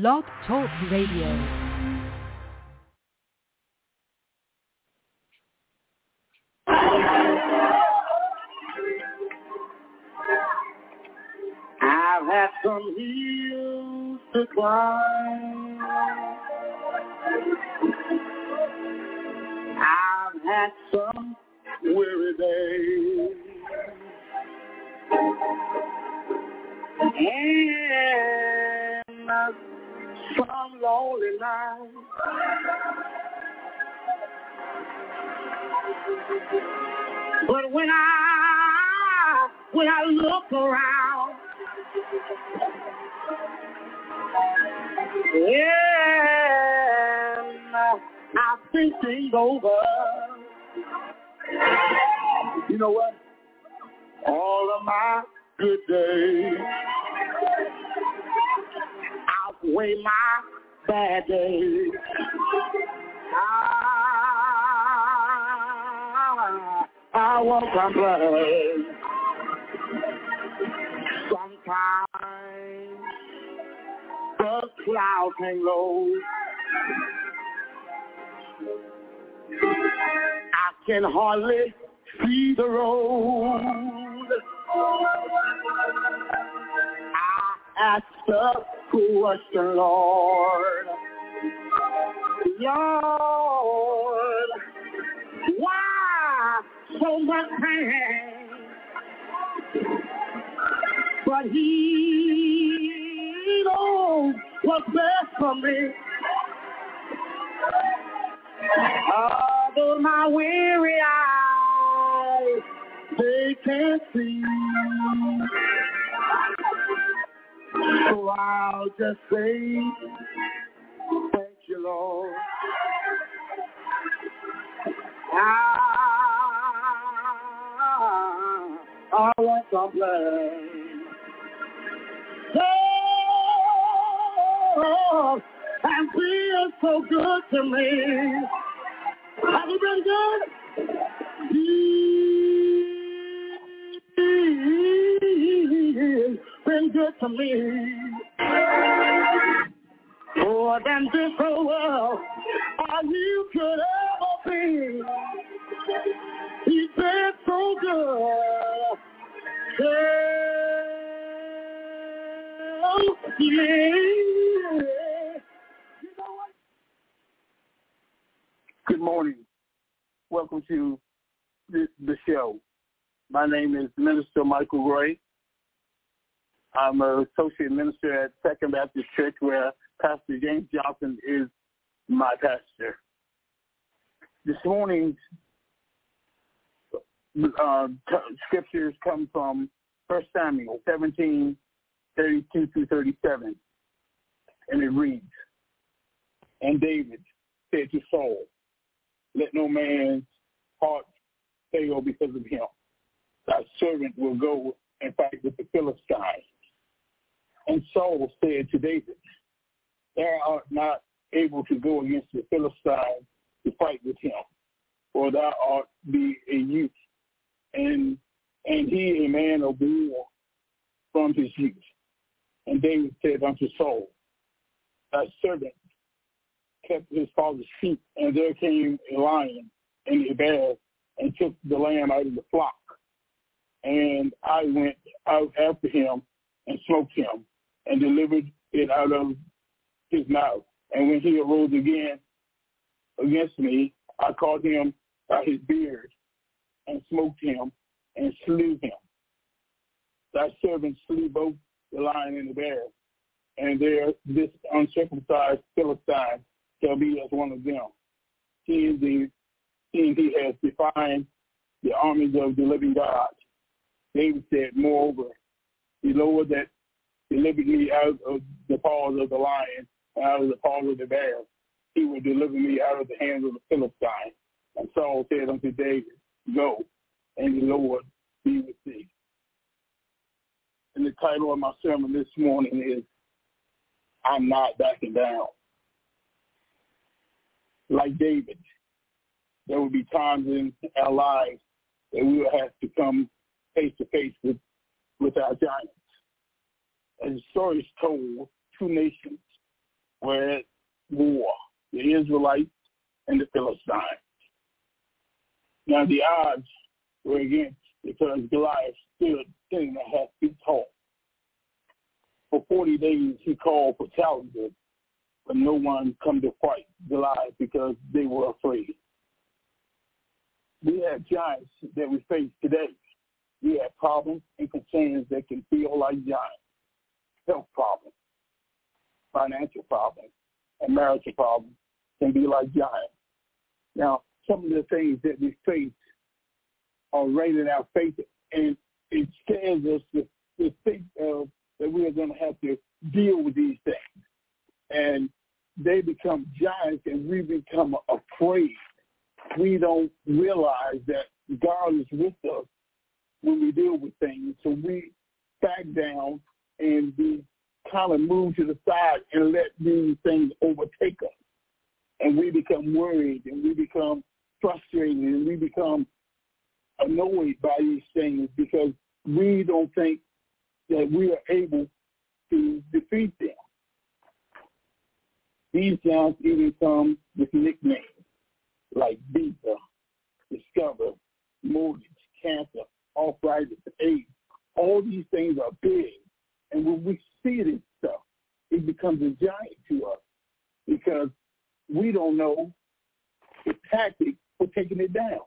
Blog Talk Radio. I've had some hills to climb. I've had some weary days. And some lonely nights. But when I when I look around, yeah, I think things over. You know what? All of my good days outweigh my bad days. Ah, I, I won't complain. Sometimes the clouds hang low. I can hardly see the road. I ask the question, Lord. Lord, why so much pain? But he oh, knows what's best for me. Although my weary eyes, they can't see. So I'll just say, thank you, Lord. Ah, I, I won't complain. Oh, and feel so good to me. Have you been good? Been good to me. More than this whole world, you could ever be. He's been so good. Good morning. Welcome to the, the show. My name is Minister Michael Gray. I'm an associate minister at Second Baptist Church where Pastor James Johnson is my pastor. This morning's uh, t- scriptures come from 1 Samuel 17, 32 through 37. And it reads, And David said to Saul, let no man's heart fail because of him. Thy servant will go and fight with the Philistines. And Saul said to David, Thou art not able to go against the Philistines to fight with him, for thou art be a youth, and and he a man of war from his youth. And David said unto Saul, Thy servant kept his father's sheep, and there came a lion and a bear and took the lamb out of the flock. And I went out after him and smote him and delivered it out of his mouth. And when he arose again against me, I caught him by his beard and smote him and slew him. Thy servant slew both the lion and the bear, and there this uncircumcised Philistine shall be as one of them. Seeing, the, seeing he has defined the armies of the living God. David said, moreover, the Lord that delivered me out of the paws of the lion and out of the paws of the bear, he will deliver me out of the hands of the Philistine. And Saul said unto David, Go, and the Lord be with thee. And the title of my sermon this morning is I'm Not Backing Down like David, there will be times in our lives that we will have to come face to face with with our giants. Story is told, two nations were at war, the Israelites and the Philistines. Now the odds were against because Goliath stood ten and a half feet tall. For 40 days he called for challenges, but no one come to fight Goliath because they were afraid. We have giants that we face today. We have problems and concerns that can feel like giants. Health problems, financial problems, and marital problems can be like giants. Now, some of the things that we face are right in our face, and it scares us to, to think of that we are going to have to deal with these things. And they become giants and we become afraid. We don't realize that God is with us when we deal with things. So we back down and be kind of moved to the side and let these things overtake us. And we become worried and we become frustrated and we become annoyed by these things because we don't think that we are able to defeat them. These giants even come with nicknames like Beta, Discover, Mortgage, Cancer, Arthritis, AIDS. All these things are big. And when we see this stuff, it becomes a giant to us because we don't know the tactic for taking it down.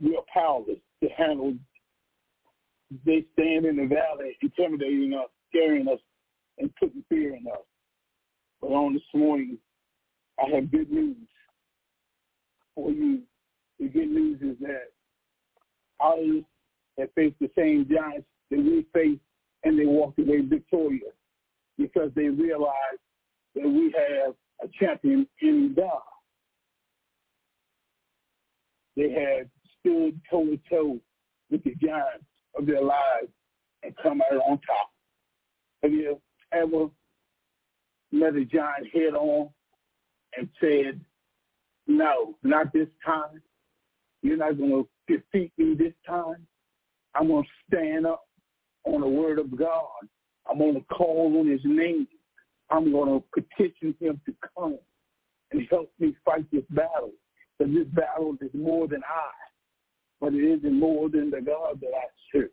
We are powerless to handle they stand in the valley intimidating us, scaring us, and putting fear in us. But on this morning, I have good news for you. The good news is that others have faced the same giants that we faced, and they walked away victorious because they realized that we have a champion in God. They had stood toe to toe with the giants of their lives and come out on top. Have you ever met a giant head on and said, no, not this time. You're not going to defeat me this time. I'm going to stand up on the word of God. I'm going to call on his name. I'm going to petition him to come and help me fight this battle. Because this battle is more than I but it isn't more than the God that I serve.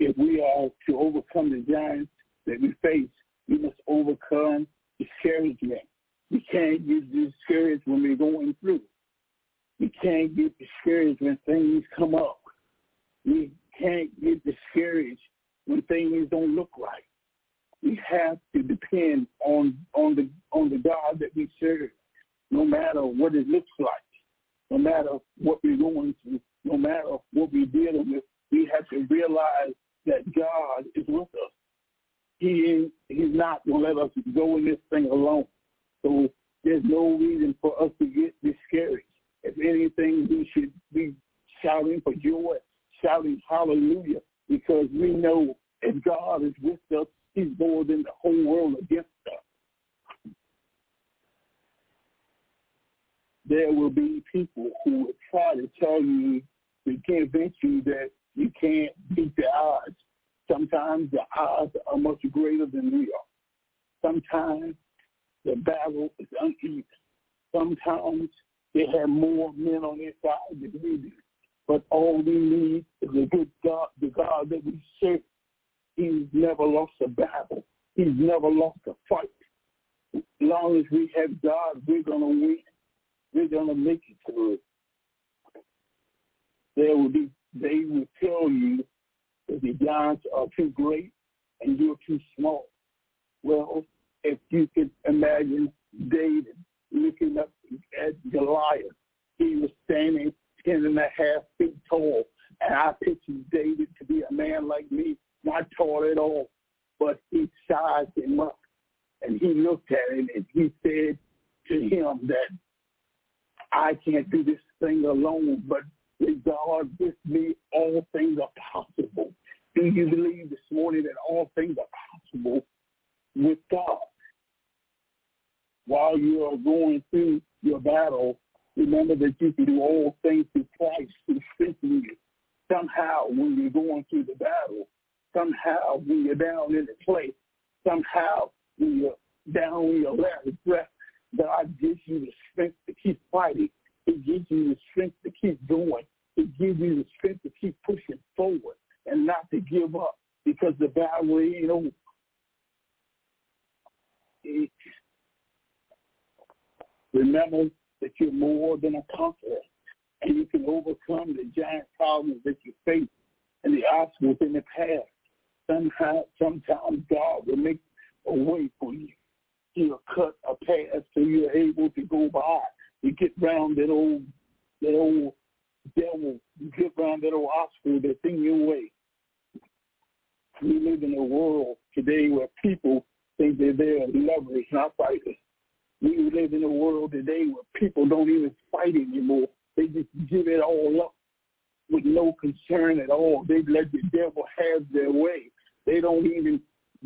If we are to overcome the giants that we face, we must overcome discouragement. We can't get discouraged when we're going through. We can't get discouraged when things come up. We can't get discouraged when things don't look right. We have to depend on on the on the God that we serve no matter what it looks like, no matter what we're going through, no matter what we're dealing with, we have to realize that God is with us. He He's not going to let us go in this thing alone. So there's no reason for us to get discouraged. If anything, we should be shouting for joy, shouting hallelujah, because we know if God is with us, he's more than the whole world against us. there will be people who will try to tell you, to convince you that you can't beat the odds. Sometimes the odds are much greater than we are. Sometimes the battle is uneven. Sometimes they have more men on their side than we do. But all we need is a good God, the God that we serve. He's never lost a battle. He's never lost a fight. As long as we have God, we're going to win we're going to make it through. There will be, they will tell you that the giants are too great and you're too small. Well, if you could imagine David looking up at Goliath, he was standing ten and a half feet tall, and I pictured David to be a man like me, not tall at all, but he sized him up, and he looked at him and he said to him that I can't do this thing alone, but with God with me, all things are possible. Do you believe this morning that all things are possible with God? While you are going through your battle, remember that you can do all things through Christ who strengthens you. Somehow, when you're going through the battle, somehow when you're down in the place, somehow when you're down on your last breath, God gives you the strength to keep fighting. It gives you the strength to keep going. It gives you the strength to keep pushing forward and not to give up because the battle ain't over. Remember that you're more than a conqueror and you can overcome the giant problems that you face and the obstacles in the past. Somehow, sometimes God will make a way for you. He'll cut a path so you're able to go by. You get around that old, that old devil. You get around that old obstacle that's in your way. We live in a world today where people think that they're there lovers, not fighters. We live in a world today where people don't even fight anymore. They just give it all up with no concern at all. They let the devil have their way. They don't even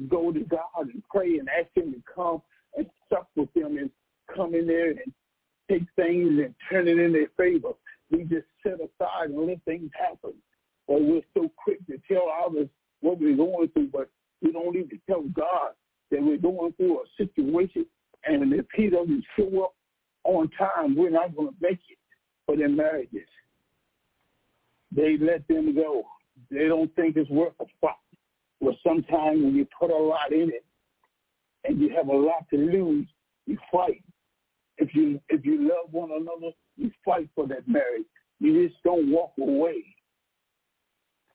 go to God and pray and ask him to come and sup with them and come in there and take things and turn it in their favor. We just set aside and let things happen. Or we're so quick to tell others what we're going through, but we don't even tell God that we're going through a situation and if he doesn't show up on time, we're not going to make it for their marriages. They let them go. They don't think it's worth a fight. Well, sometimes when you put a lot in it and you have a lot to lose, you fight. If you if you love one another, you fight for that marriage. You just don't walk away.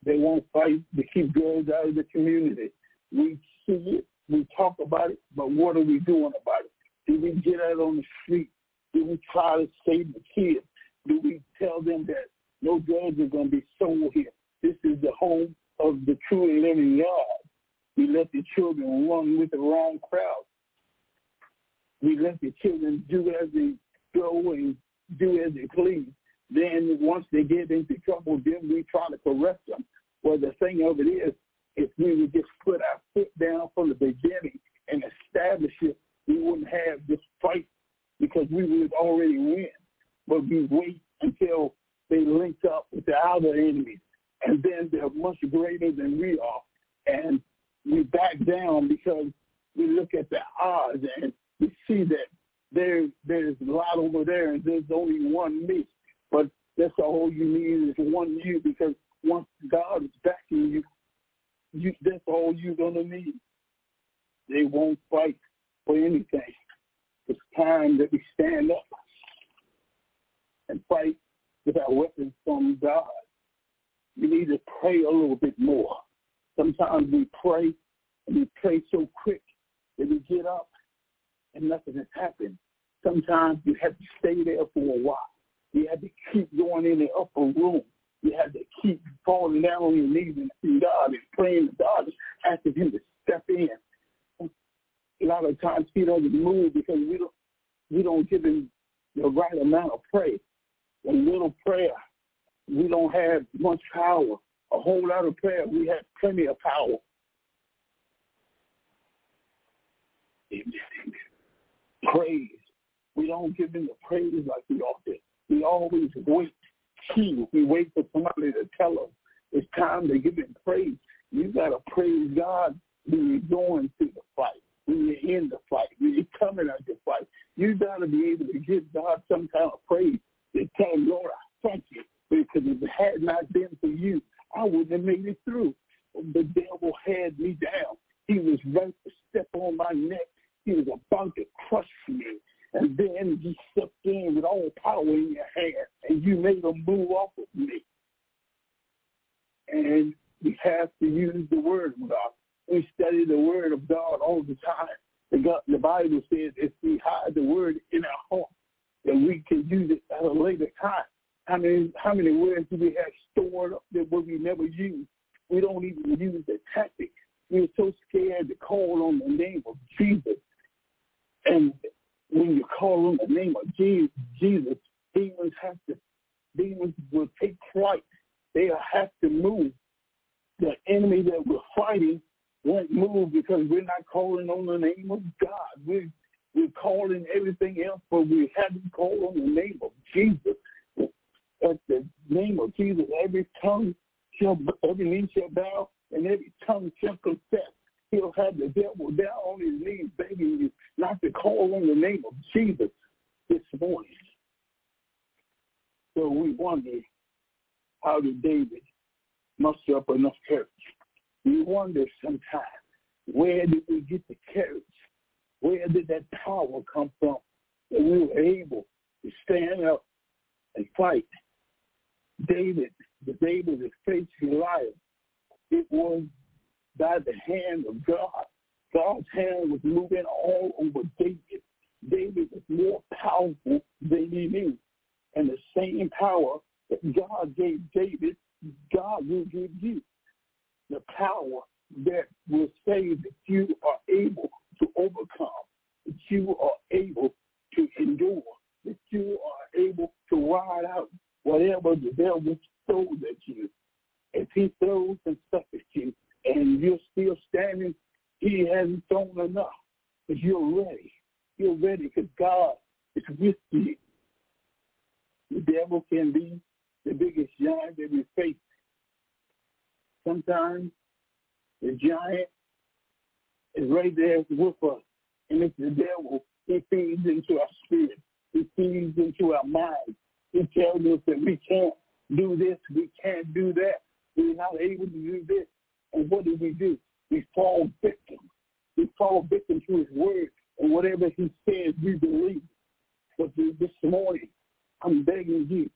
They won't fight to keep girls out of the community. We see it, we talk about it, but what are we doing about it? Do we get out on the street? Do we try to save the kids? Do we tell them that no drugs are going to be sold here? This is the home of the true and living God. We let the children run with the wrong crowd. We let the children do as they go and do as they please. Then once they get into trouble, then we try to correct them. Well, the thing of it is, if we would just put our foot down from the beginning and establish it, we wouldn't have this fight because we would already win. But we wait until they link up with the other enemies, and then they're much greater than we are, and we back down because we look at the odds and we see that there there's a lot over there and there's only one me. But that's all you need is one you because once God is backing you, you that's all you're gonna need. They won't fight for anything. It's time that we stand up and fight with our weapons from God. We need to pray a little bit more. Sometimes we pray and we pray so quick that we get up and nothing has happened. Sometimes you have to stay there for a while. You have to keep going in the upper room. You have to keep falling down on your knees and God and praying to God, asking Him to step in. A lot of times He doesn't move because we don't we don't give Him the right amount of praise. A little prayer, we don't have much power. A whole lot of prayer, we have plenty of power. Praise. We don't give him the praise like we ought to. We always wait. Key. We wait for somebody to tell us it's time to give him praise. You gotta praise God when you're going through the fight, when you're in the fight, when you're coming out the fight. You gotta be able to give God some kind of praise. To tell him, Lord, I thank you. Because if it had not been for you, I wouldn't have made it through. The devil had me down. He was ready to step on my neck. He was about to crush me. And then you stepped in with all the power in your hand, and you made him move off of me. And we have to use the word God. We study the word of God all the time. The, God, the Bible says if we hide the word in our heart, that we can use it at a later time. How many how many words do we have stored up that we never use? We don't even use the tactic. We're so scared to call on the name of Jesus. And when you call on the name of Jesus, demons have to demons will take flight. They have to move. The enemy that we're fighting won't move because we're not calling on the name of God. We're we're calling everything else, but we haven't called on the name of Jesus. At the name of Jesus, every tongue shall, every knee shall bow, and every tongue shall confess. He'll have the devil down on his knees begging you not to call on the name of Jesus this morning. So we wonder, how did David muster up enough courage? We wonder sometimes, where did we get the courage? Where did that power come from that we were able to stand up and fight? David, the David that faced Goliath, it was by the hand of God. God's hand was moving all over David. David was more powerful than he knew. And the same power that God gave David, God will give you. The power that will say that you are able to overcome, that you are able to endure, that you are able to ride out whatever the devil throws at you. If he throws some stuff at you and you're still standing, he hasn't thrown enough. But you're ready. You're ready because God is with you. The devil can be the biggest giant that we face. Sometimes the giant is right there with us. And it's the devil. He feeds into our spirit. He feeds into our mind. He tells us that we can't do this, we can't do that. We're not able to do this. And what do we do? We fall victim. We fall victim to his word. And whatever he says, we believe. But this morning, I'm begging you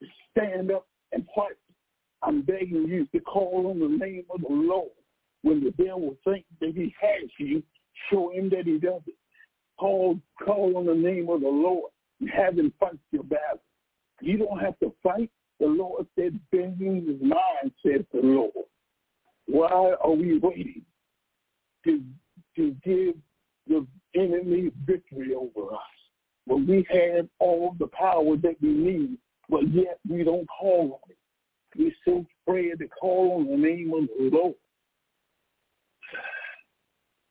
to stand up and fight. I'm begging you to call on the name of the Lord. When the devil thinks that he has you, show him that he doesn't. Call, call on the name of the Lord and have him fight your battle. You don't have to fight. The Lord said, vengeance is mine, says the Lord. Why are we waiting to, to give the enemy victory over us? When we have all the power that we need, but yet we don't call on it. We're so afraid to call on the name of the Lord.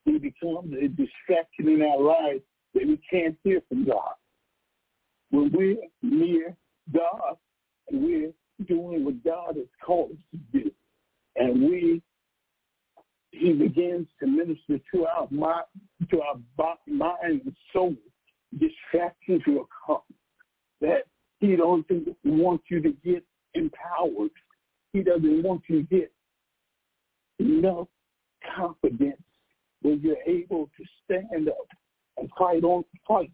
It becomes a distraction in our lives that we can't hear from God. When we're near God we're doing what God has called us to do, and we he begins to minister to our mind, to our mind and soul. Distractions will come. That he don't want you to get empowered. He doesn't want you to get enough confidence when you're able to stand up and fight on fight.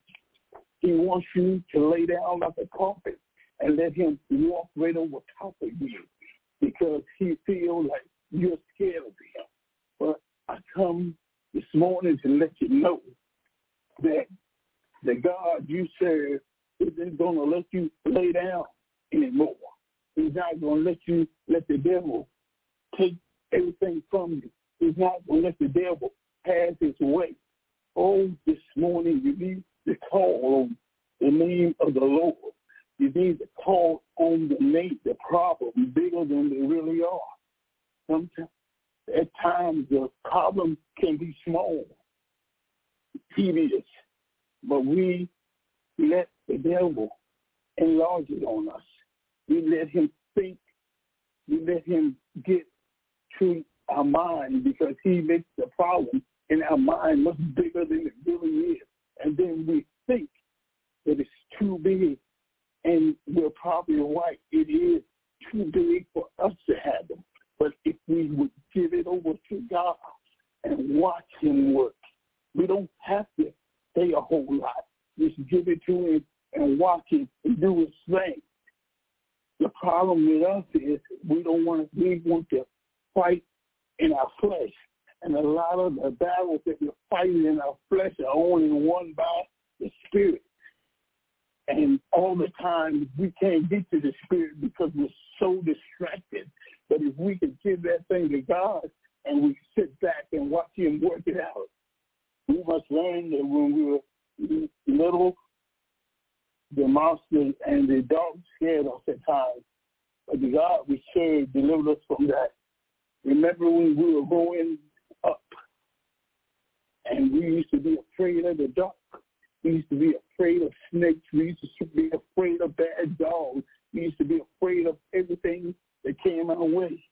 He wants you to lay down like a carpet and let him walk right over top of you because he feels like you're scared of him. But I come this morning to let you know that the God you serve isn't going to let you lay down anymore. He's not going to let you let the devil take everything from you. He's not going to let the devil have his way. Oh, this morning you need to call on the name of the Lord. You need to call on the name, the problem bigger than they really are. Sometimes, at times, the problem can be small, tedious, but we let the devil enlarge it on us. We let him think. We let him get to our mind because he makes the problem in our mind much bigger than it really is. And then we think that it's too big. And we're probably right. It is too big for us to handle. But if we would give it over to God and watch him work, we don't have to say a whole lot. Just give it to him and watch him do his thing. The problem with us is we don't want to, we want to fight in our flesh. And a lot of the battles that we're fighting in our flesh are only won by the spirit. And all the time we can't get to the spirit because we're so distracted. But if we can give that thing to God and we sit back and watch him work it out, we must learn that when we were little, the monsters and the dogs scared us at times. But the God we serve delivered us from that. Remember when we were going up and we used to be afraid of the dark. We used to be afraid of snakes. We used to be afraid of bad dogs. We used to be afraid of everything that came our way.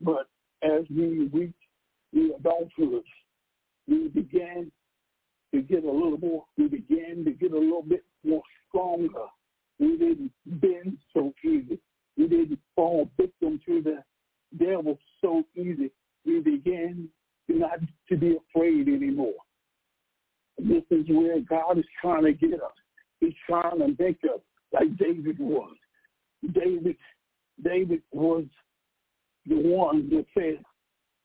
But as we reached the adulthood, we began to get a little more, we began to get a little bit more stronger. We didn't bend so easy. We didn't fall victim to the devil so easy. We began not to be afraid anymore. This is where God is trying to get us. He's trying to make us like David was. David, David was the one that said,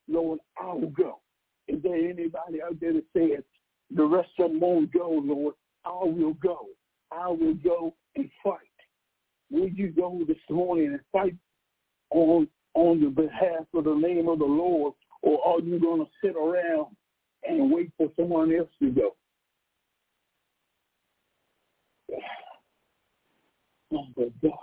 Lord, I will go. Is there anybody out there that says, the rest of them won't go, Lord? I will go. I will go and fight. Will you go this morning and fight on on the behalf of the name of the Lord, or are you going to sit around and wait for someone else to go? Oh, my God.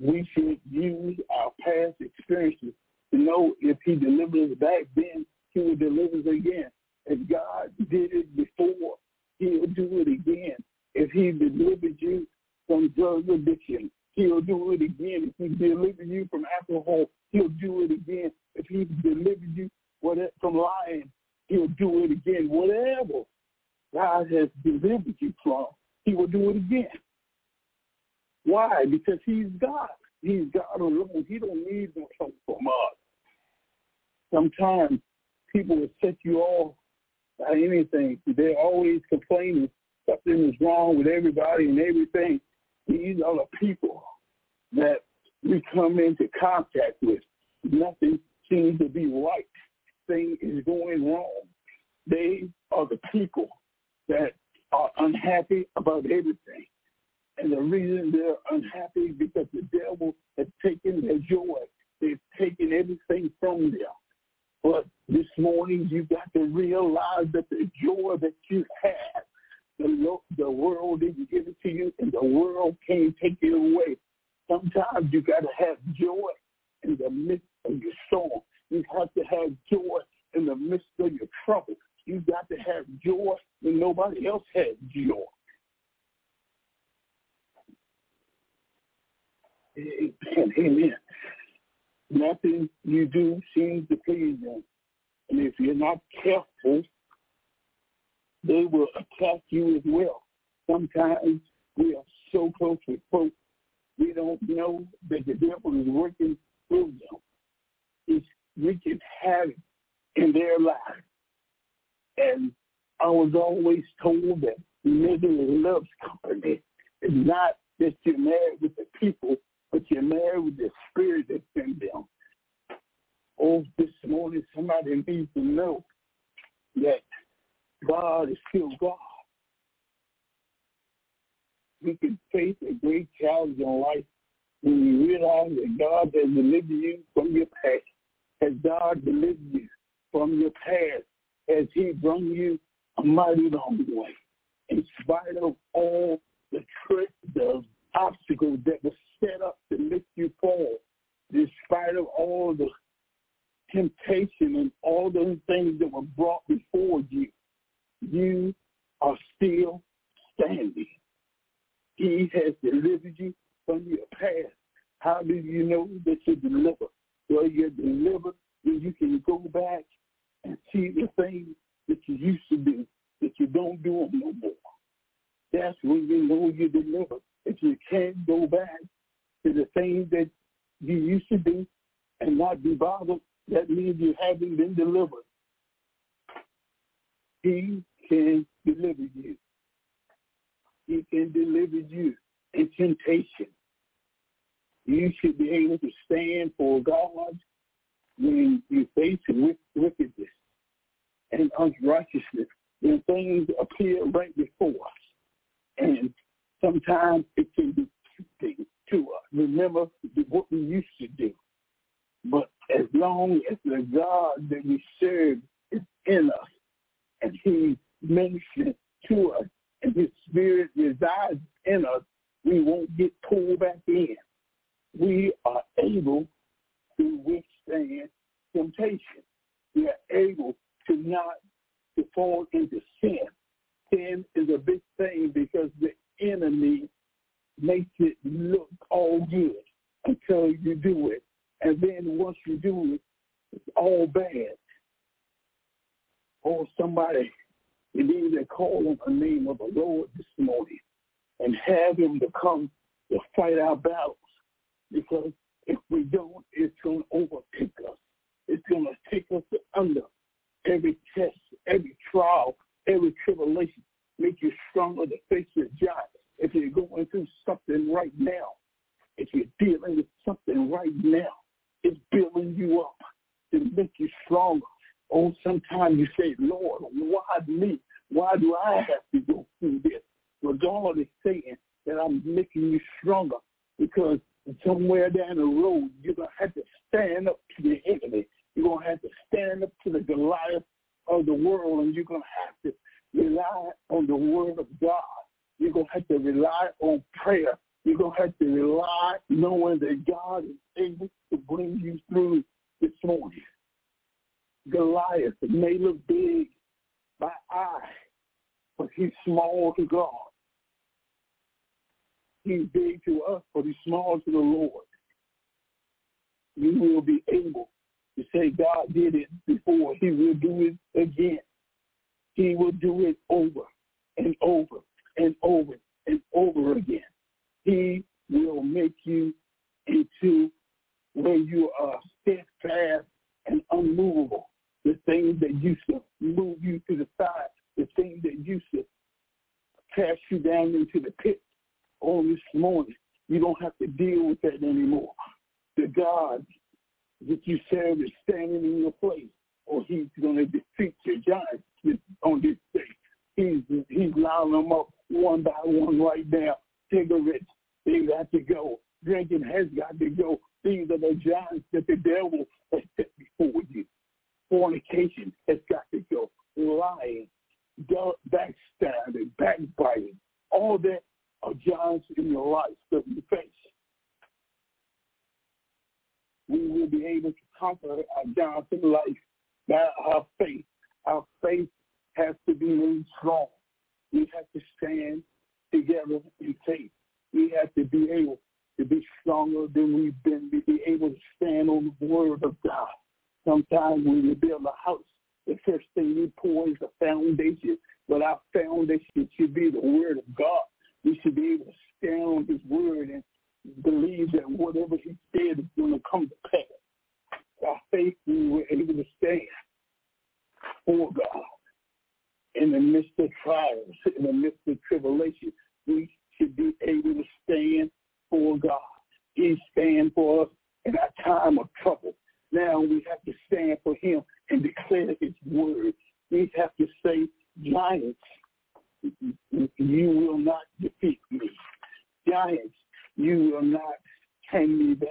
We should use our past experiences to know if he delivered us back then, he will deliver us again. If God did it before, he'll do it again. If he delivered you from drug addiction, he'll do it again. If he delivered you from alcohol, he'll do it again. If he delivered you from lying, he'll do it again. Whatever God has delivered you from, he will do it again. Why? Because he's God. He's God alone. He don't need no help from us. Sometimes people will set you off anything. They're always complaining something is wrong with everybody and everything. These are the people that we come into contact with. Nothing seems to be right. Thing is going wrong. They are the people that are unhappy about everything. And the reason they're unhappy is because the devil has taken their joy. They've taken everything from them. But this morning, you got to realize that the joy that you have, the, the world didn't give it to you, and the world can't take it away. Sometimes you got to have joy in the midst of your storm. You have to have joy in the midst of your trouble. You got to have joy when nobody else has joy. Amen. Amen. Nothing you do seems to please them. And if you're not careful, they will attack you as well. Sometimes we are so close with folks, we don't know that the devil is working through them. He's wreaking havoc in their lives. And I was always told that misery loves company. It's not that you're married with the people, but you're married with the spirit that's in them. Oh, this morning somebody needs to know that God is still God. We can face a great challenge in life when you realize that God has delivered you from your past. Has God delivered you from your past? Has he brought you a mighty long way? In spite of all the tricks, the obstacles that were set up to make you fall, in spite of all the temptation and all those things that were brought before you, you are still standing. He has delivered you from your past. How do you know that you're delivered? Well, you're delivered when you can go back and see the things that you used to do, that you don't do them no more. That's when you know you're delivered. If you can't go back to the things that you used to do and not be bothered, that means you haven't been delivered. He can deliver you. He can deliver you in temptation. You should be able to stand for God when you face wickedness and unrighteousness, when things appear right before us. And sometimes it can be tempting to us. Remember what we used to do. But as long as the God that we serve is in us and he ministers to us and his spirit resides in us, we won't get pulled back in. We are able to withstand temptation. We are able to not to fall into sin. Sin is a big thing because the enemy makes it look all good until you do it And then once you do it, it's all bad. Or somebody, you need to call on the name of the Lord this morning and have him to come to fight our battles. Because if we don't, it's going to overtake us. It's going to take us under every test, every trial, every tribulation, make you stronger to face your job. If you're going through something right now, if you're dealing with something right now, it's building you up to make you stronger. Oh, sometimes you say, Lord, why me? Why do I have to go through this? Well, God is saying that I'm making you stronger because somewhere down the road, you're going to have to stand up to the enemy. You're going to have to stand up to the Goliath of the world, and you're going to have to rely on the word of God. You're going to have to rely on prayer. You're going to have to rely knowing that God is able to bring you through this morning. Goliath may look big by eye, but he's small to God. He's big to us, but he's small to the Lord. You will be able to say God did it before. He will do it again. He will do it over and over and over and over again. He will make you into where you are steadfast and unmovable. The things that used to move you to the side, the things that used to cast you down into the pit on this morning, you don't have to deal with that anymore. The God that you serve is standing in your place, or he's going to defeat your giants on this day. He's he's lining them up one by one right now. Cigarettes, they got to go. Drinking has got to go. These are the giants that the devil has set before you. Fornication has got to go. Lying, backstabbing, backbiting, all that are giants in your life that you face. We will be able to conquer our giants in life by our faith. Our faith has to be made strong. We have to stand together in faith. We have to be able to be stronger than we've been, to be able to stand on the word of God. Sometimes when we build a house, the first thing we pour is the foundation, but our foundation should be the word of God. We should be able to stand on his word and believe that whatever he said is going to come to pass. By faith, we were able to stand for God in the midst of trials, in the midst of tribulation. We should be able to stand for God. He stands for us in our time of trouble. Now we have to stand for him and declare his word. We have to say, giants, you will not defeat me. Giants, you will not hang me back.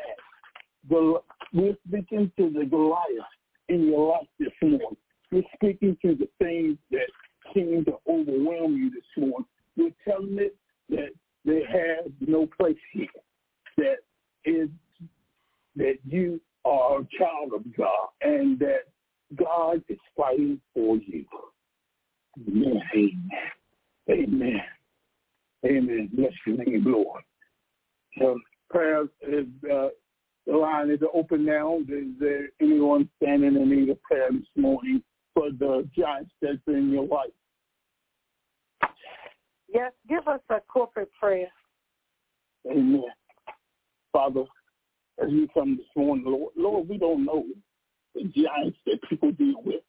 But we're speaking to the Goliath in your life this morning. We're speaking to the things that seem to overwhelm you this morning. We're telling it that they have no place here. That is that you are a child of God and that God is fighting for you. Amen. Amen. Amen. Bless your name, Lord. So prayer is uh, the line is open now. Is there anyone standing in need of prayer this morning for the giants that's in your life? Yes, give us a corporate prayer. Amen. Father, as we come this morning, Lord, Lord, we don't know the giants that people deal with.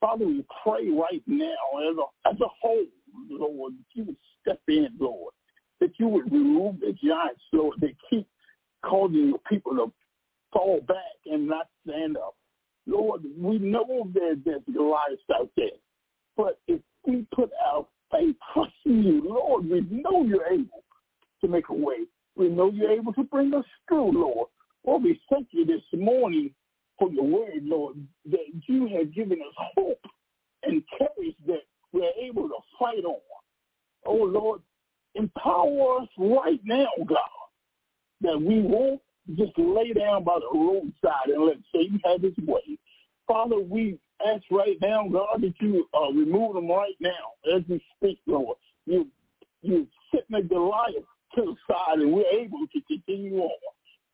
Father, we pray right now as a, as a whole, Lord, that you would step in, Lord, that you would remove the giants, Lord, that keep causing people to fall back and not stand up. Lord, we know that there's Goliath out there, but if we put our faith trusting you, Lord, we know you're able to make a way. We know you're able to bring us through, Lord. Lord, we thank you this morning for your word, Lord, that you have given us hope and courage that we're able to fight on. Oh, Lord, empower us right now, God, that we won't just lay down by the roadside and let Satan have his way. Father, we ask right now, God, that you uh, remove them right now as we speak, Lord. You you sitting the Goliath to the side, and we're able to continue on.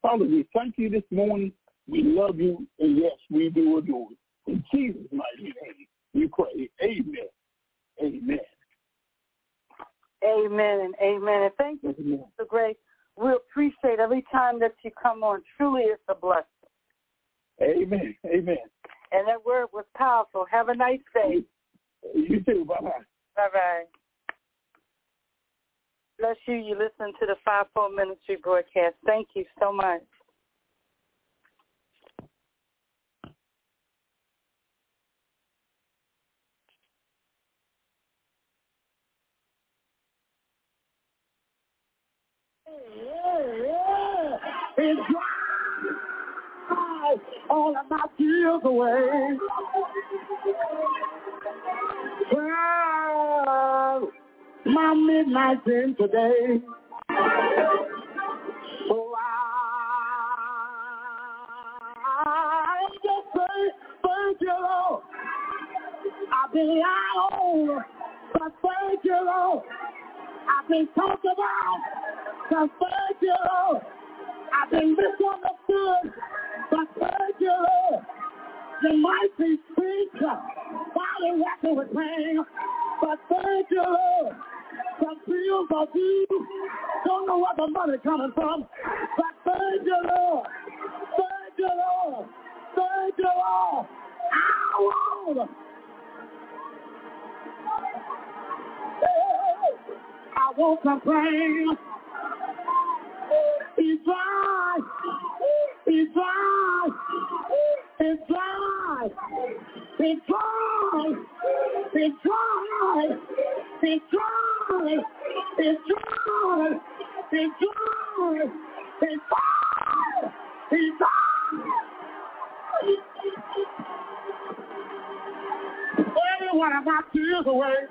Father, we thank you this morning We love you, and yes, we do adore you. In Jesus' mighty name, we pray. Amen. Amen. Amen and amen. And thank you, Amen. Mr. Gray. We appreciate every time that you come on. Truly, it's a blessing. Amen. Amen. And that word was powerful. Have a nice day. You too. Bye bye. Bye bye. Bless you. You listen to the Fivefold Ministry broadcast. Thank you so much. It's dry all of my tears away. Well, my midnight in today. So I just say thank you, Lord. I've been on, but thank you, Lord. I've been talked about, but thank you. I've been misunderstood, but thank you, Lord. You might be sick, body but you, don't know where the money coming from, but thank you, you, you, Lord. I want I. It's dry. It's dry. It's dry. It's dry. It's dry. It's dry. It's dry. It's dry. It's dry. It's dry. Everyone of my tears away.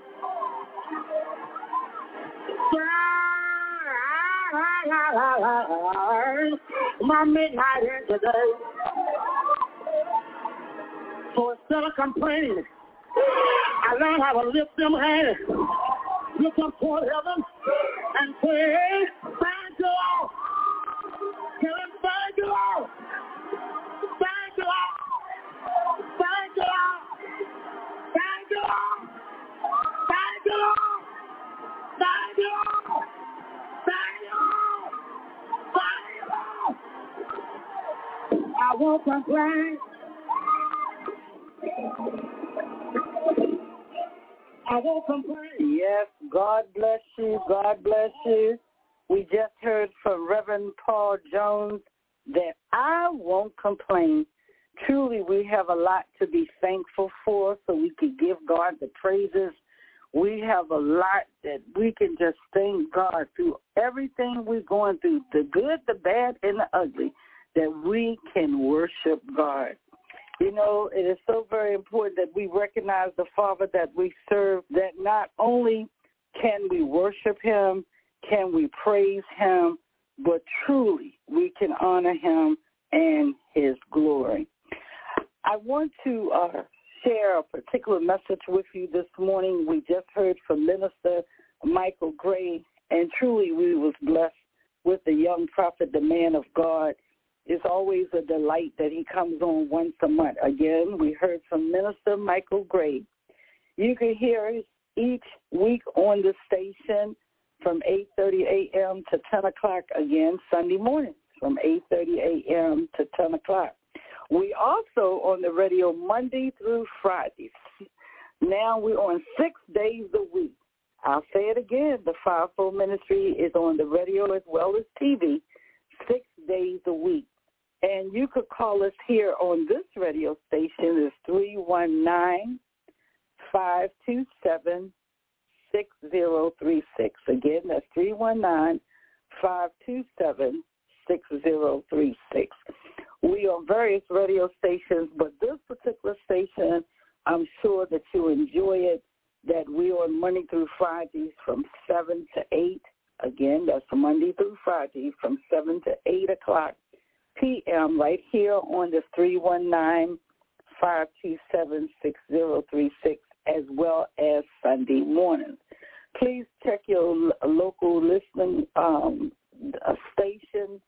My midnight in today. So instead of complaining, I learned how to lift them hands, look up toward heaven, and say, thank you, Lord. Tell him, thank you, Lord. Thank you, Lord. Thank you, Lord. Thank you, Lord. Thank you, Lord. Thank you, Lord. Won't complain. I won't complain. Yes, God bless you. God bless you. We just heard from Reverend Paul Jones that I won't complain. Truly, we have a lot to be thankful for so we can give God the praises. We have a lot that we can just thank God through everything we're going through, the good, the bad, and the ugly, that we can worship God. You know, it is so very important that we recognize the Father that we serve, that not only can we worship him, can we praise him, but truly we can honor him and his glory. I want to uh, share a particular message with you this morning. We just heard from Minister Michael Gray, and truly we was blessed with the young prophet, the man of God. It's always a delight that he comes on once a month. Again, we heard from Minister Michael Gray. You can hear us each week on the station from 8.30 a.m. to 10 o'clock again Sunday morning from 8.30 a.m. to 10 o'clock. We also on the radio Monday through Friday. Now we're on six days a week. I'll say it again. The Fivefold Ministry is on the radio as well as TV six days a week. And you could call us here on this radio station. is 319 527 6036. Again, that's 319 527 6036. We are various radio stations, but this particular station, I'm sure that you enjoy it, that we are Monday through Fridays from 7 to 8. Again, that's Monday through Friday from 7 to 8 o'clock p.m. right here on the 319-527-6036 as well as Sunday mornings. Please check your local listening um, station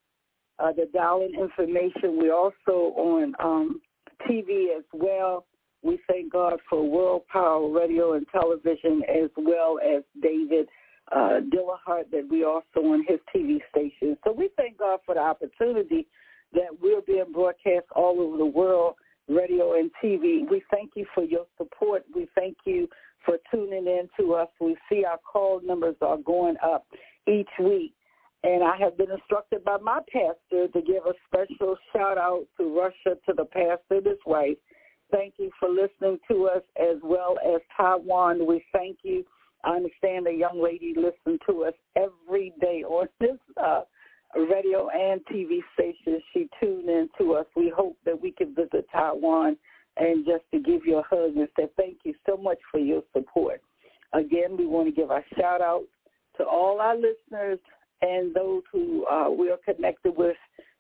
uh, the dialing information. We're also on um, TV as well. We thank God for World Power Radio and Television as well as David uh, Dillahart that we also on his TV station. So we thank God for the opportunity that we're being broadcast all over the world, radio and TV. We thank you for your support. We thank you for tuning in to us. We see our call numbers are going up each week. And I have been instructed by my pastor to give a special shout out to Russia, to the pastor his wife. Thank you for listening to us as well as Taiwan. We thank you. I understand the young lady listens to us every day on this uh, radio and TV stations She tuned in to us. We hope that we can visit Taiwan and just to give you a hug and say thank you so much for your support. Again, we want to give our shout out to all our listeners and those who uh, we are connected with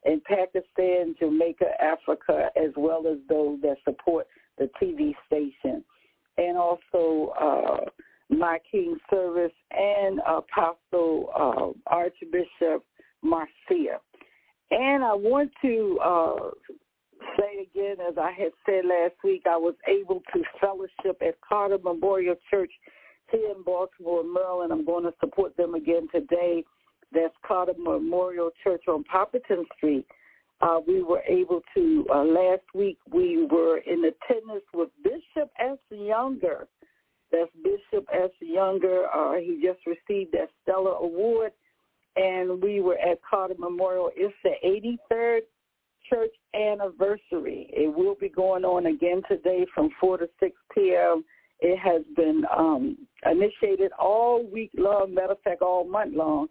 in Pakistan, Jamaica, Africa, as well as those that support the TV station. And also uh, my King Service and Apostle uh, Archbishop Marcia. And I want to uh, say again, as I had said last week, I was able to fellowship at Carter Memorial Church here in Baltimore, Maryland. I'm going to support them again today. That's Carter Memorial Church on Poppleton Street. Uh, we were able to, uh, last week we were in attendance with Bishop S. Younger. That's Bishop S. Younger. Uh, he just received that Stellar Award. And we were at Carter Memorial. It's the 83rd church anniversary. It will be going on again today from 4 to 6 p.m. It has been um, initiated all week long, matter of fact, all month long.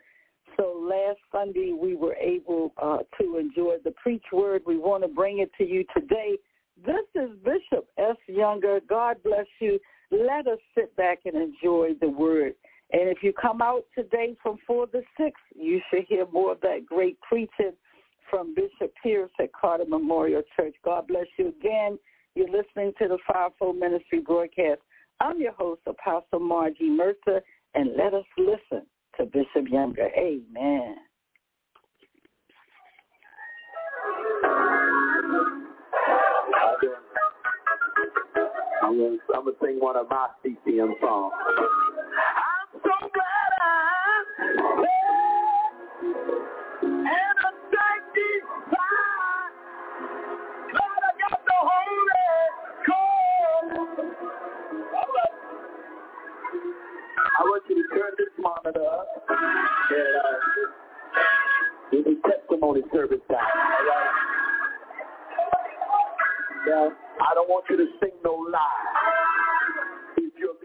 So last Sunday we were able uh, to enjoy the preach word. We want to bring it to you today. This is Bishop S. Younger. God bless you. Let us sit back and enjoy the word. And if you come out today from 4 to 6, you should hear more of that great preaching from Bishop Pierce at Carter Memorial Church. God bless you again. You're listening to the Fivefold Ministry broadcast. I'm your host, Apostle Margie Mercer, and let us listen to Bishop Younger. Amen. I'm I'm gonna sing one of my CCM songs.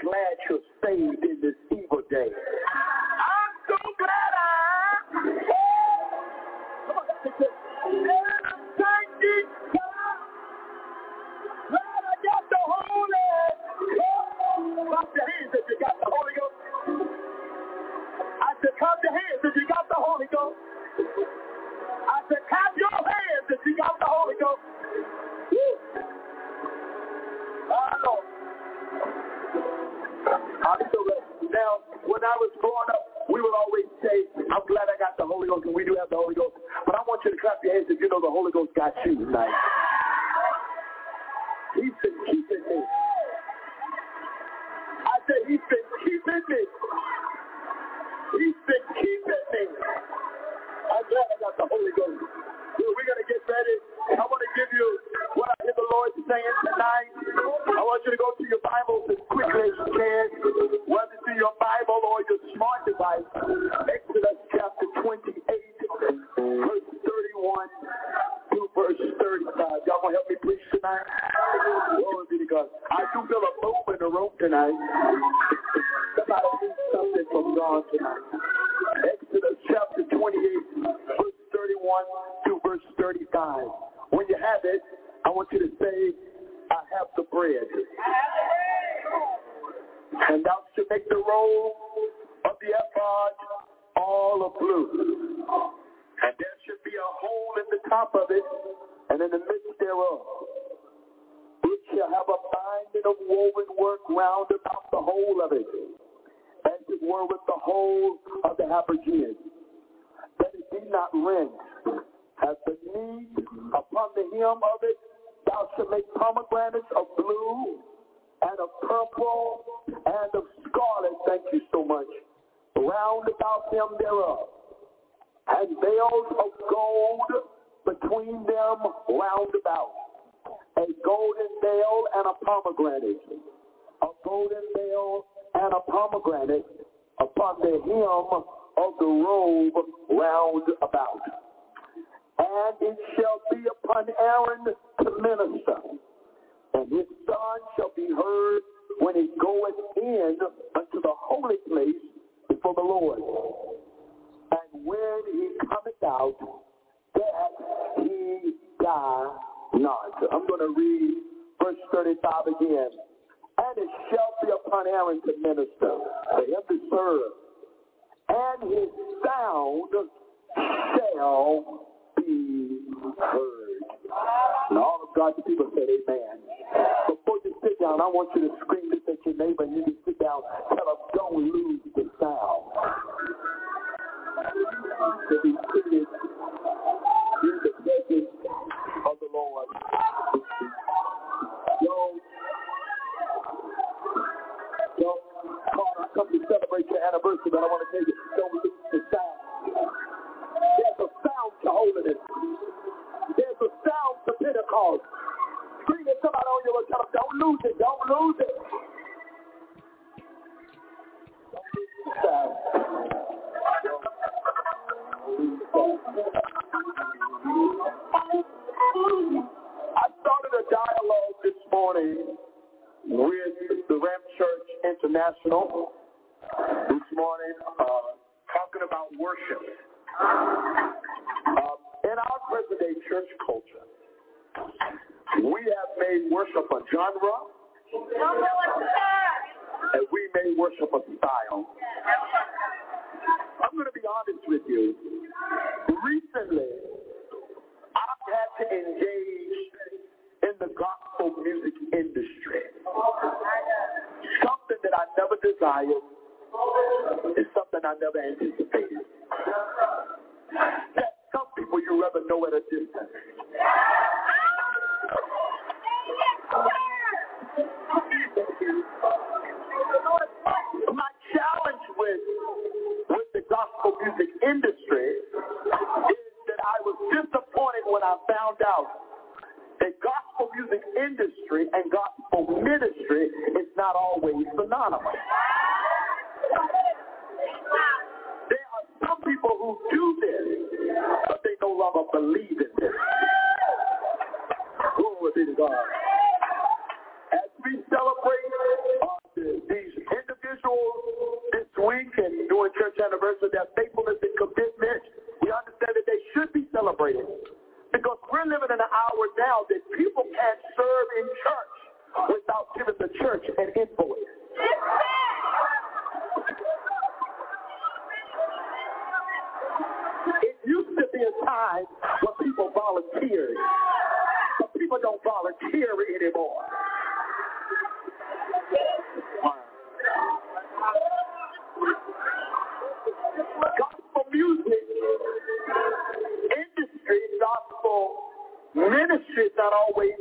Glad you're saved in this evil day. Now, when I was growing up, we will always say, I'm glad I got the Holy Ghost, and we do have the Holy Ghost. But I want you to clap your hands if you know the Holy Ghost got you tonight. He's been keeping me. I said, he's been keeping me. He's been keeping me. I'm glad I got the Holy Ghost. We're going to get ready. I want to give you what I hear the Lord saying tonight. I want you to go to your Bible as quickly as you can, whether it's in your Bible or your smart device. Exodus chapter 28, verse 31 to verse 35. Y'all going to help me preach tonight? Glory be to God. I do feel a move in the room tonight. Somebody needs something from God tonight. Exodus chapter 28, verse 31 to verse 35. When you have it, I want you to say, I have the bread. And thou shalt make the roll of the ephod all of blue. And there should be a hole in the top of it, and in the midst thereof. It shall have a binding of woven work round about the hole of it, as it were with the hole of the habergeon, that it be not rent. At the knee, upon the hem of it, thou shalt make pomegranates of blue and of purple and of scarlet. Thank you so much. Round about them thereof. And bales of gold between them round about. A golden bale and a pomegranate. A golden bale and a pomegranate upon the hem of the robe round about. And it shall be upon Aaron to minister, and his son shall be heard when he goeth in unto the holy place before the Lord. And when he cometh out, that he die not. I'm going to read verse 35 again. And it shall be upon Aaron to minister, for him to serve, and his sound shall be heard. And all of God's people said amen. Before you sit down, I want you to scream this at your neighbor and you can sit down. Tell them, don't lose the sound. To be seated in the presence of the Lord. Yo, yo, Carter, I come to celebrate your anniversary, but I want to tell you, don't lose. There's a sound to. There's a sound to Pentecost. Somebody on your don't lose it, don't lose it. Don't lose. I started a dialogue this morning with the Ram Church International this morning, uh, talking about worship. Uh, in our present day church culture, we have made worship a genre, and we made worship a style. I'm going to be honest with you. Recently, I've had to engage in the gospel music industry. Something that I never desired is something I never anticipated. That some people you rather know at a distance. My challenge with with the gospel music industry is that I was disappointed when I found out that gospel music industry and gospel ministry is not always synonymous. There are some people who do this, but they no longer believe in this. Glory be to God. As we celebrate uh, these individuals week and doing church anniversary, their faithfulness and commitment, we understand that they should be celebrated. Because we're living in an hour now that people can't serve in church without giving the church an invoice. It used to be a time when people volunteered, but people don't volunteer anymore. Not always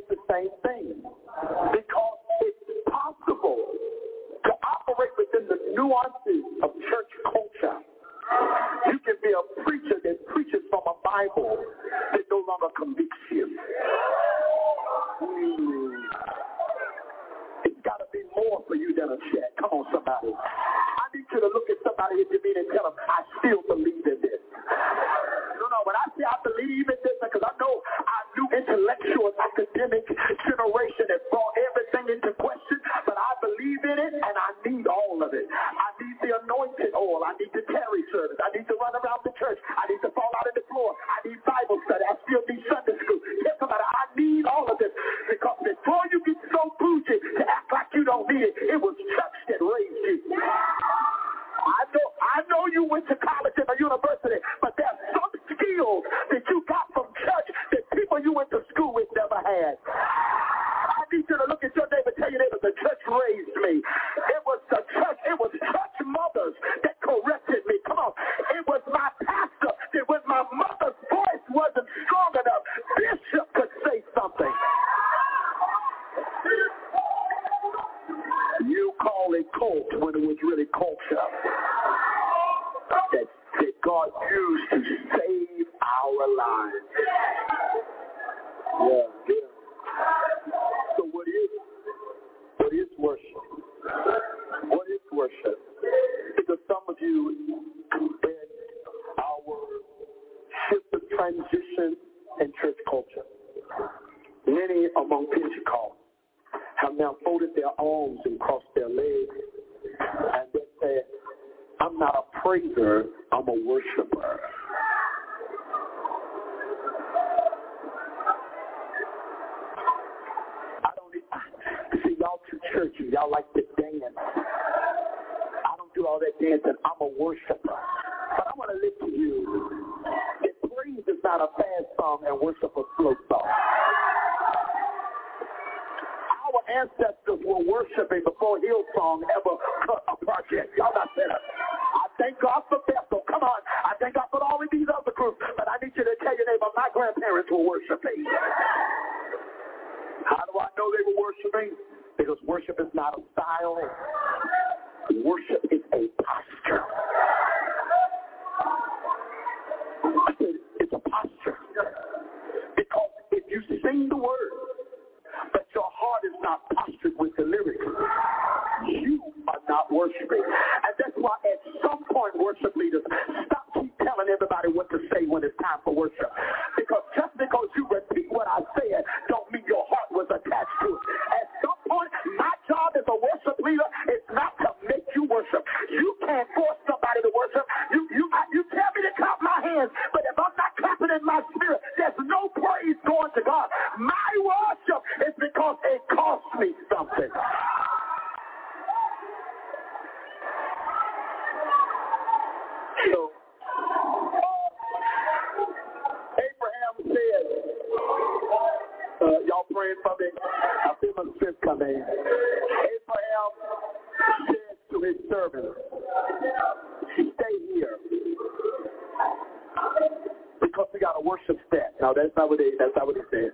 all that dancing, I'm a worshiper. But I want to listen to you. That praise is not a fast song and worship a slow song our ancestors were worshiping before Hillsong ever cut a project. Y'all not saying I thank God for Bethel. Come on. I thank God for all of these other groups. But I need you to tell your neighbor, my grandparents were worshiping. How do I know they were worshiping? Because worship is not a style. Worship is a posture. It's a posture. Because if you sing the word, but your heart is not postured with the lyrics, you are not worshiping. And that's why at some point worship leaders stop keep telling everybody what to say when it's time for worship. Because just because you repeat what I said don't mean your heart was attached to it. At some point, my job as a worship leader is not you worship. You can't force somebody to worship. You you you tell me to clap my hands, but if I'm not clapping in my spirit, there's no praise going to God. My worship is because it costs me something. So, Abraham said, uh, y'all praying for me? I feel my strength coming. Abraham said to his servant, stay here. Because we got a worship set. Now that's not what they that's not what he said.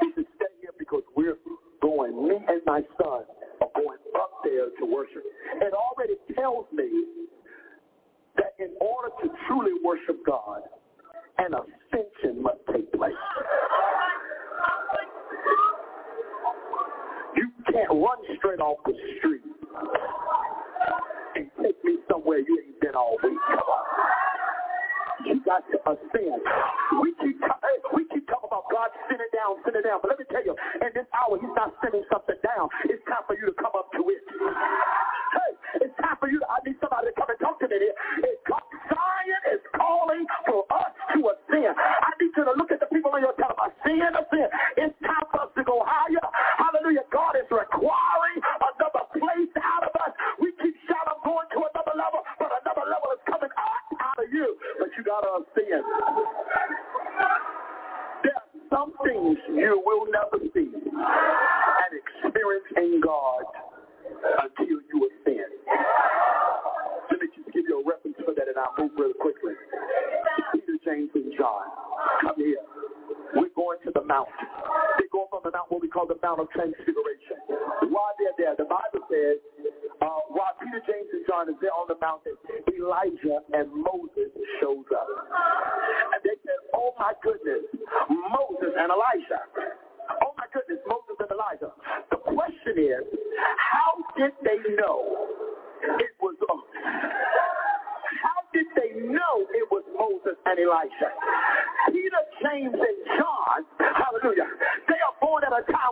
He said, stay here because we're going, me and my son are going up there to worship. It already tells me that in order to truly worship God, an ascension must take place. You can't run straight off the street and take me somewhere you ain't been all week. Come on. You got to ascend. We keep eh, we keep talking about God sending down, sending down. But let me tell you, in this hour, He's not sending something down. It's time for you to come up to it. Hey, it's time for you. To, I need somebody to come and talk to me. It's, Zion is calling for us to ascend. I need you to look at the people in your town. Ascend, ascend. It's time for us to go higher. Hallelujah. God is requiring another place out of us. We keep shouting, going to another level, but another level is coming up you. But you got to ascend. There are some things you will never see and experience in God until you ascend. Let me just give you a reference for that and I'll move really quickly. Peter, James, and John. Come here. We're going to the mountain. They're going from the mountain, what we call the Mount of Transfiguration. While they're there, the Bible says, uh, while Peter, James, and John is there on the mountain, Elijah and Moses shows up. And they said, oh my goodness, Moses and Elijah. Oh my goodness, Moses and Elijah. The question is, how did they know it was how did they know it was Moses and Elijah? Peter, James, and John, hallelujah, they are born at a time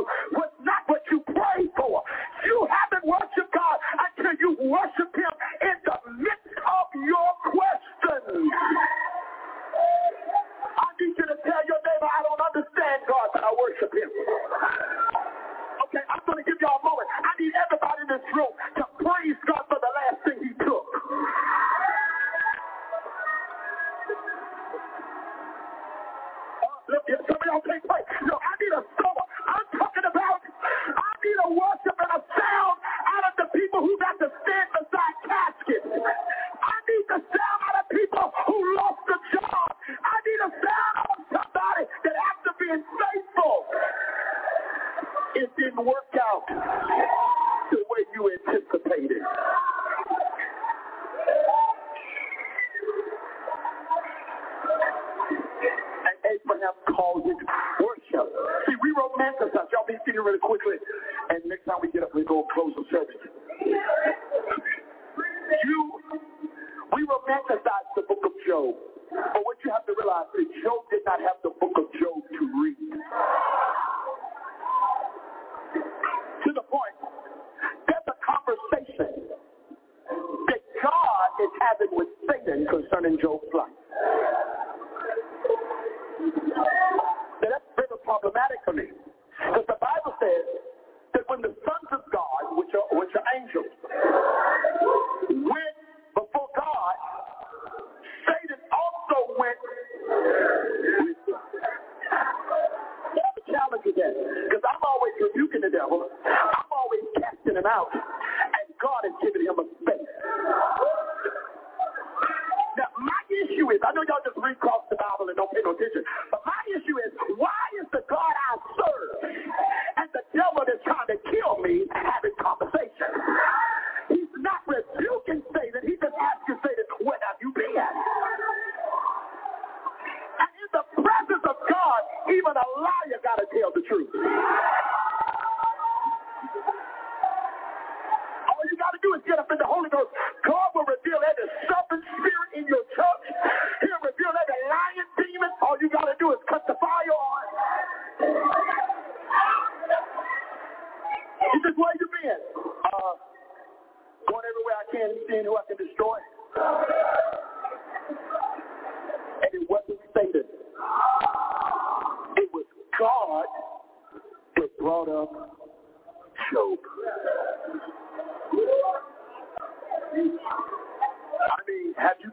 you. What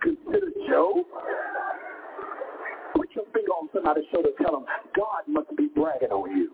consider Job? Put your finger on somebody's shoulder and tell them, God must be bragging on you.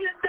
lying down.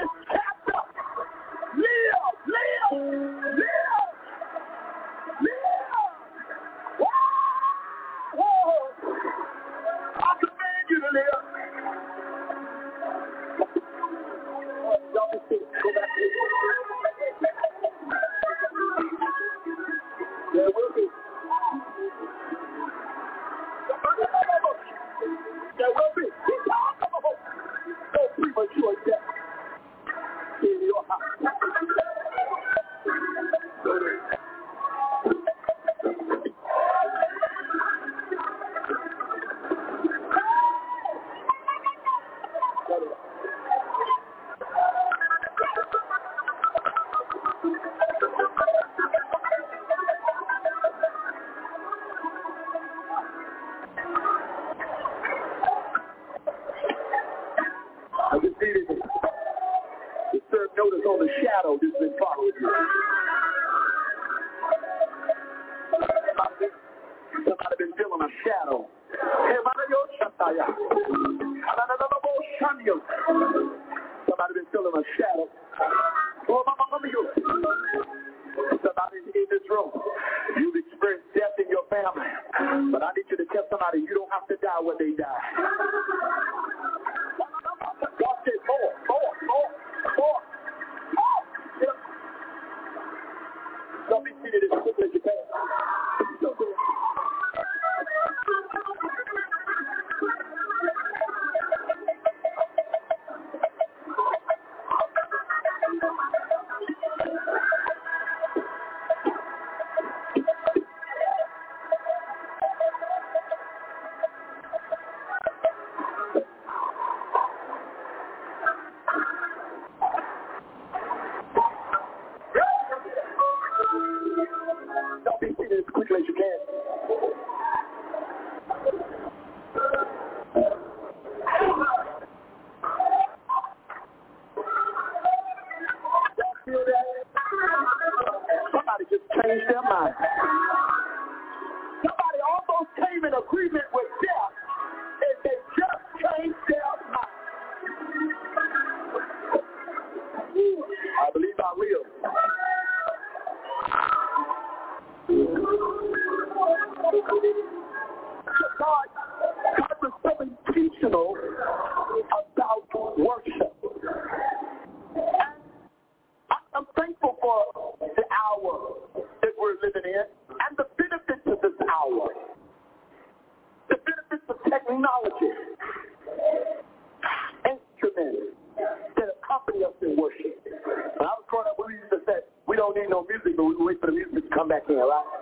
Navarra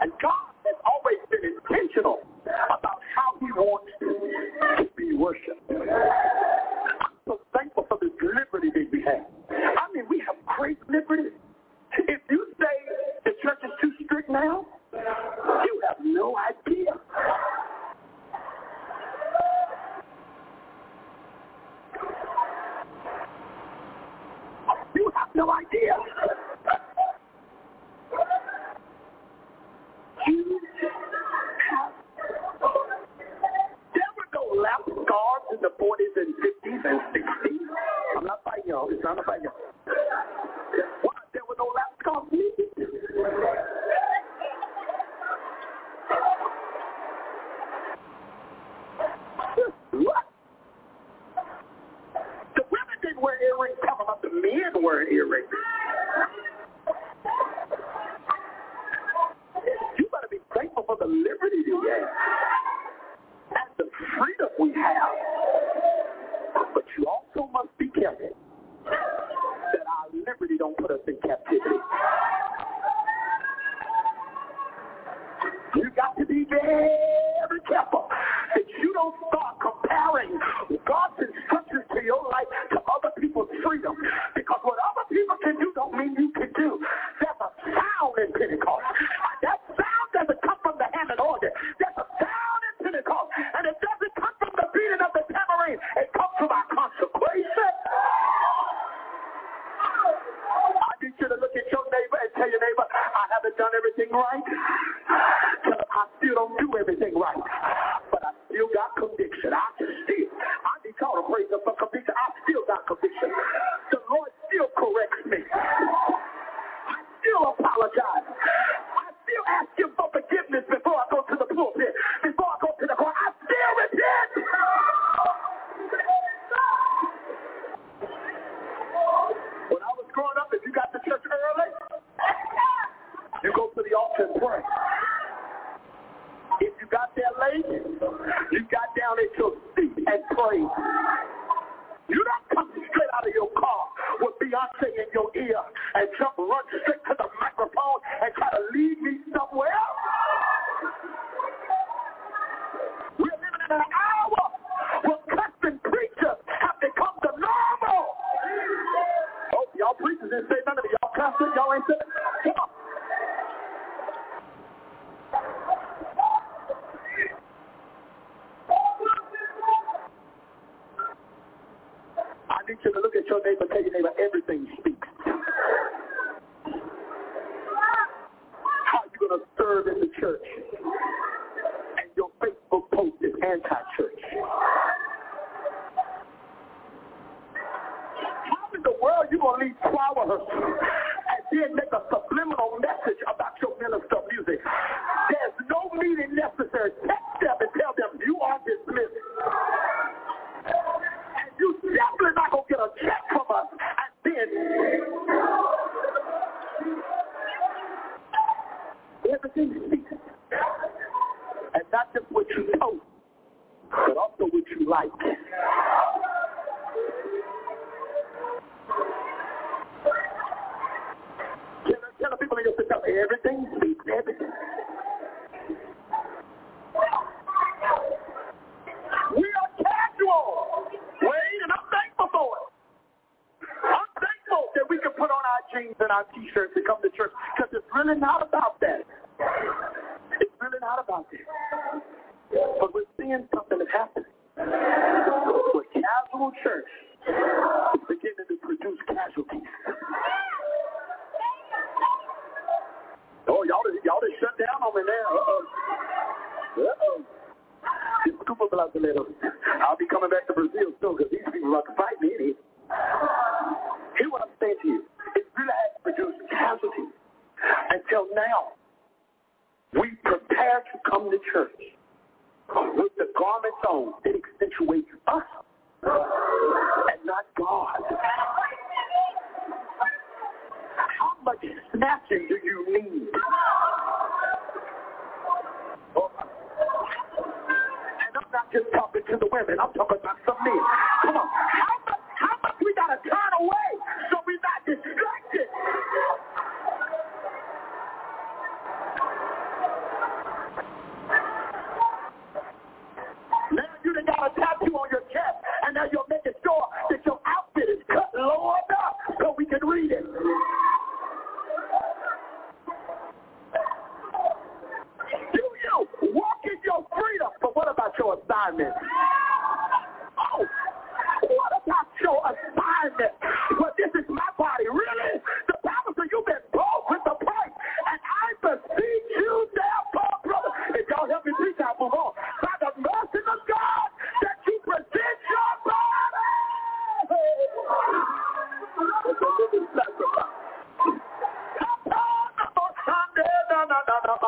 And God has always been intentional about how he wants to be worshipped. I'm so thankful for this liberty that we have. I mean, we have great liberty. If you say the church is too strict now, you have no idea. You have no idea. And 50s and 60s. I'm not fighting y'all. It's not a fight y'all. Why? There were no last needed. What? The women didn't wear earrings. Talking about the men wearing earrings. You better be thankful for the liberty you have and the freedom we have. need you to look at your neighbor, tell your neighbor everything speaks. How are you going to serve in the church? And your Facebook post is anti-church. How in the world are you going to leave flowers and then make a subliminal message about your minister music? There's no meeting necessary. Text them and tell them you are dismissed us, from us, and then everything speaks. And not just what you know, but also what you like. Tell, tell the people in your system everything speaks. wearing our t-shirts to come to church because it's really not about that.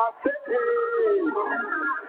my city.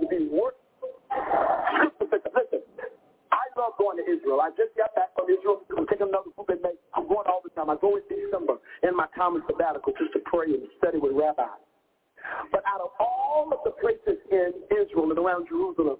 to be more. Listen, I love going to Israel. I just got back from Israel. I'm taking another group. I'm going all the time. I go in December in my common sabbatical just to pray and study with rabbis. But out of all of the places in Israel and around Jerusalem,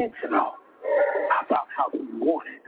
intentional about how you want it.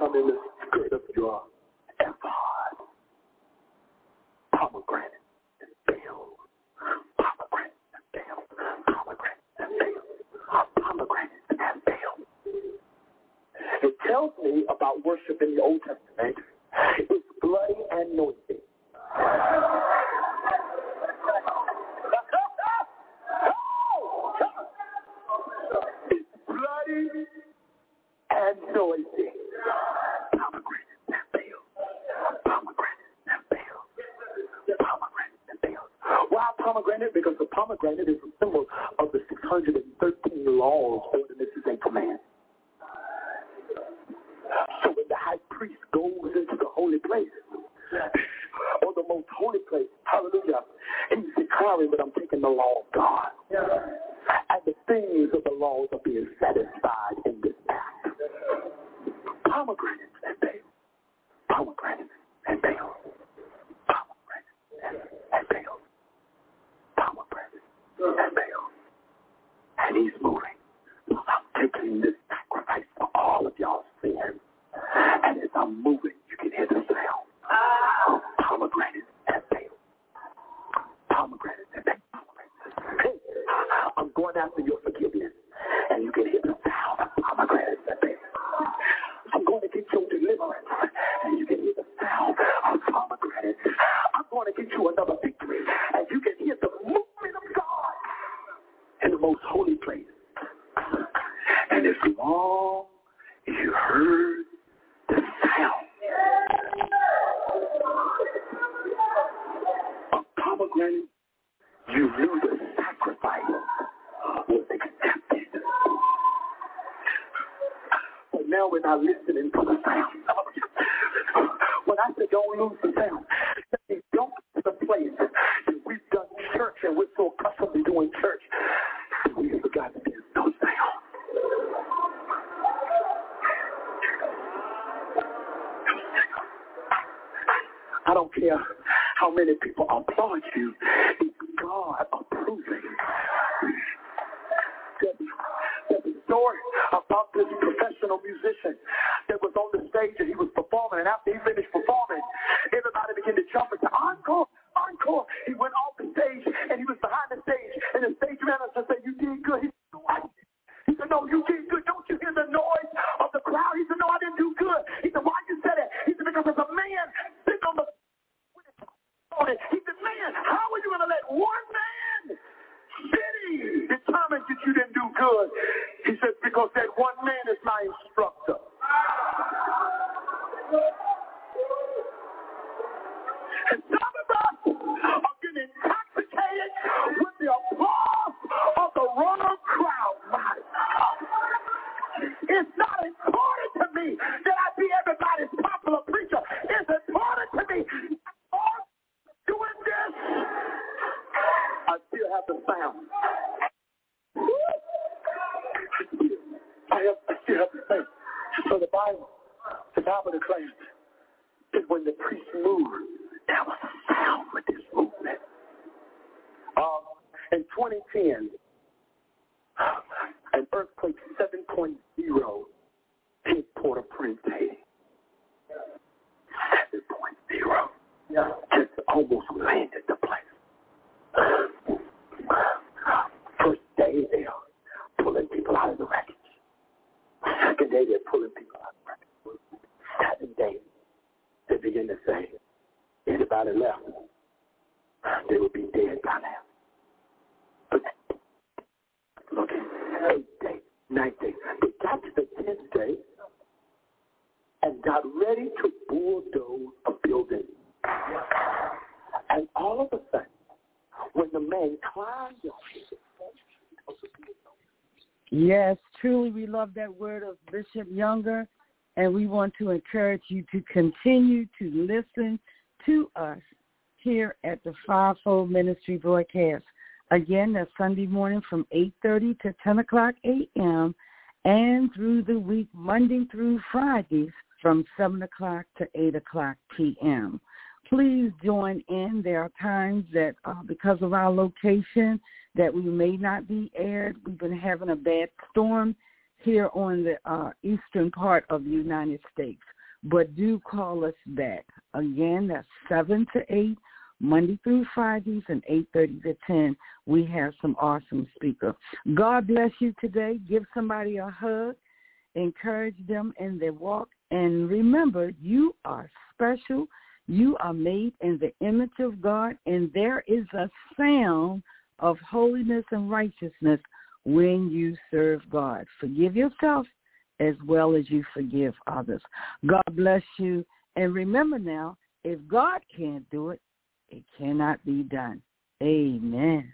come in the spirit of your ephod, pomegranate and bales, pomegranate and bales, pomegranate and bales, pomegranate and bales. It tells me about worship in the Old Testament. It's bloody and noisy. granted good? He said, because that one man is my instructor. And some of us are getting intoxicated with the applause of the wrong crowd. My it's not important to me that I be everybody's popular preacher. It's important to me doing this. I still have the sound. I, have, I still have the sound. So the Bible, the Bible declares that when the priest moved, there was a sound with this movement. Um, in 2010, an earthquake 7.0 hit Port-au-Prince, Haiti. 7.0. Yeah. Just almost landed the place. First day they're pulling people out of the wreckage. Second day they're pulling people out of the wreckage. Seven days they begin to say, anybody left, they would be dead by now. But look, eight days, nine days. They got to the tenth day and got ready to bulldoze a building. And all of a sudden, when the man climbed up, Yes, truly, we love that word of Bishop Younger, and we want to encourage you to continue to listen to us here at the Fivefold Ministry broadcast. Again, that's Sunday morning from 8.30 to 10 o'clock a.m. and through the week, Monday through Fridays from 7 o'clock to 8 o'clock p.m. Please join in. There are times that uh, because of our location that we may not be aired. We've been having a bad storm here on the uh, eastern part of the United States. But do call us back. Again, that's 7 to 8 Monday through Fridays and 8.30 to 10, we have some awesome speakers. God bless you today. Give somebody a hug. Encourage them in their walk. And remember, you are special. You are made in the image of God, and there is a sound of holiness and righteousness when you serve God. Forgive yourself as well as you forgive others. God bless you. And remember now, if God can't do it, it cannot be done. Amen.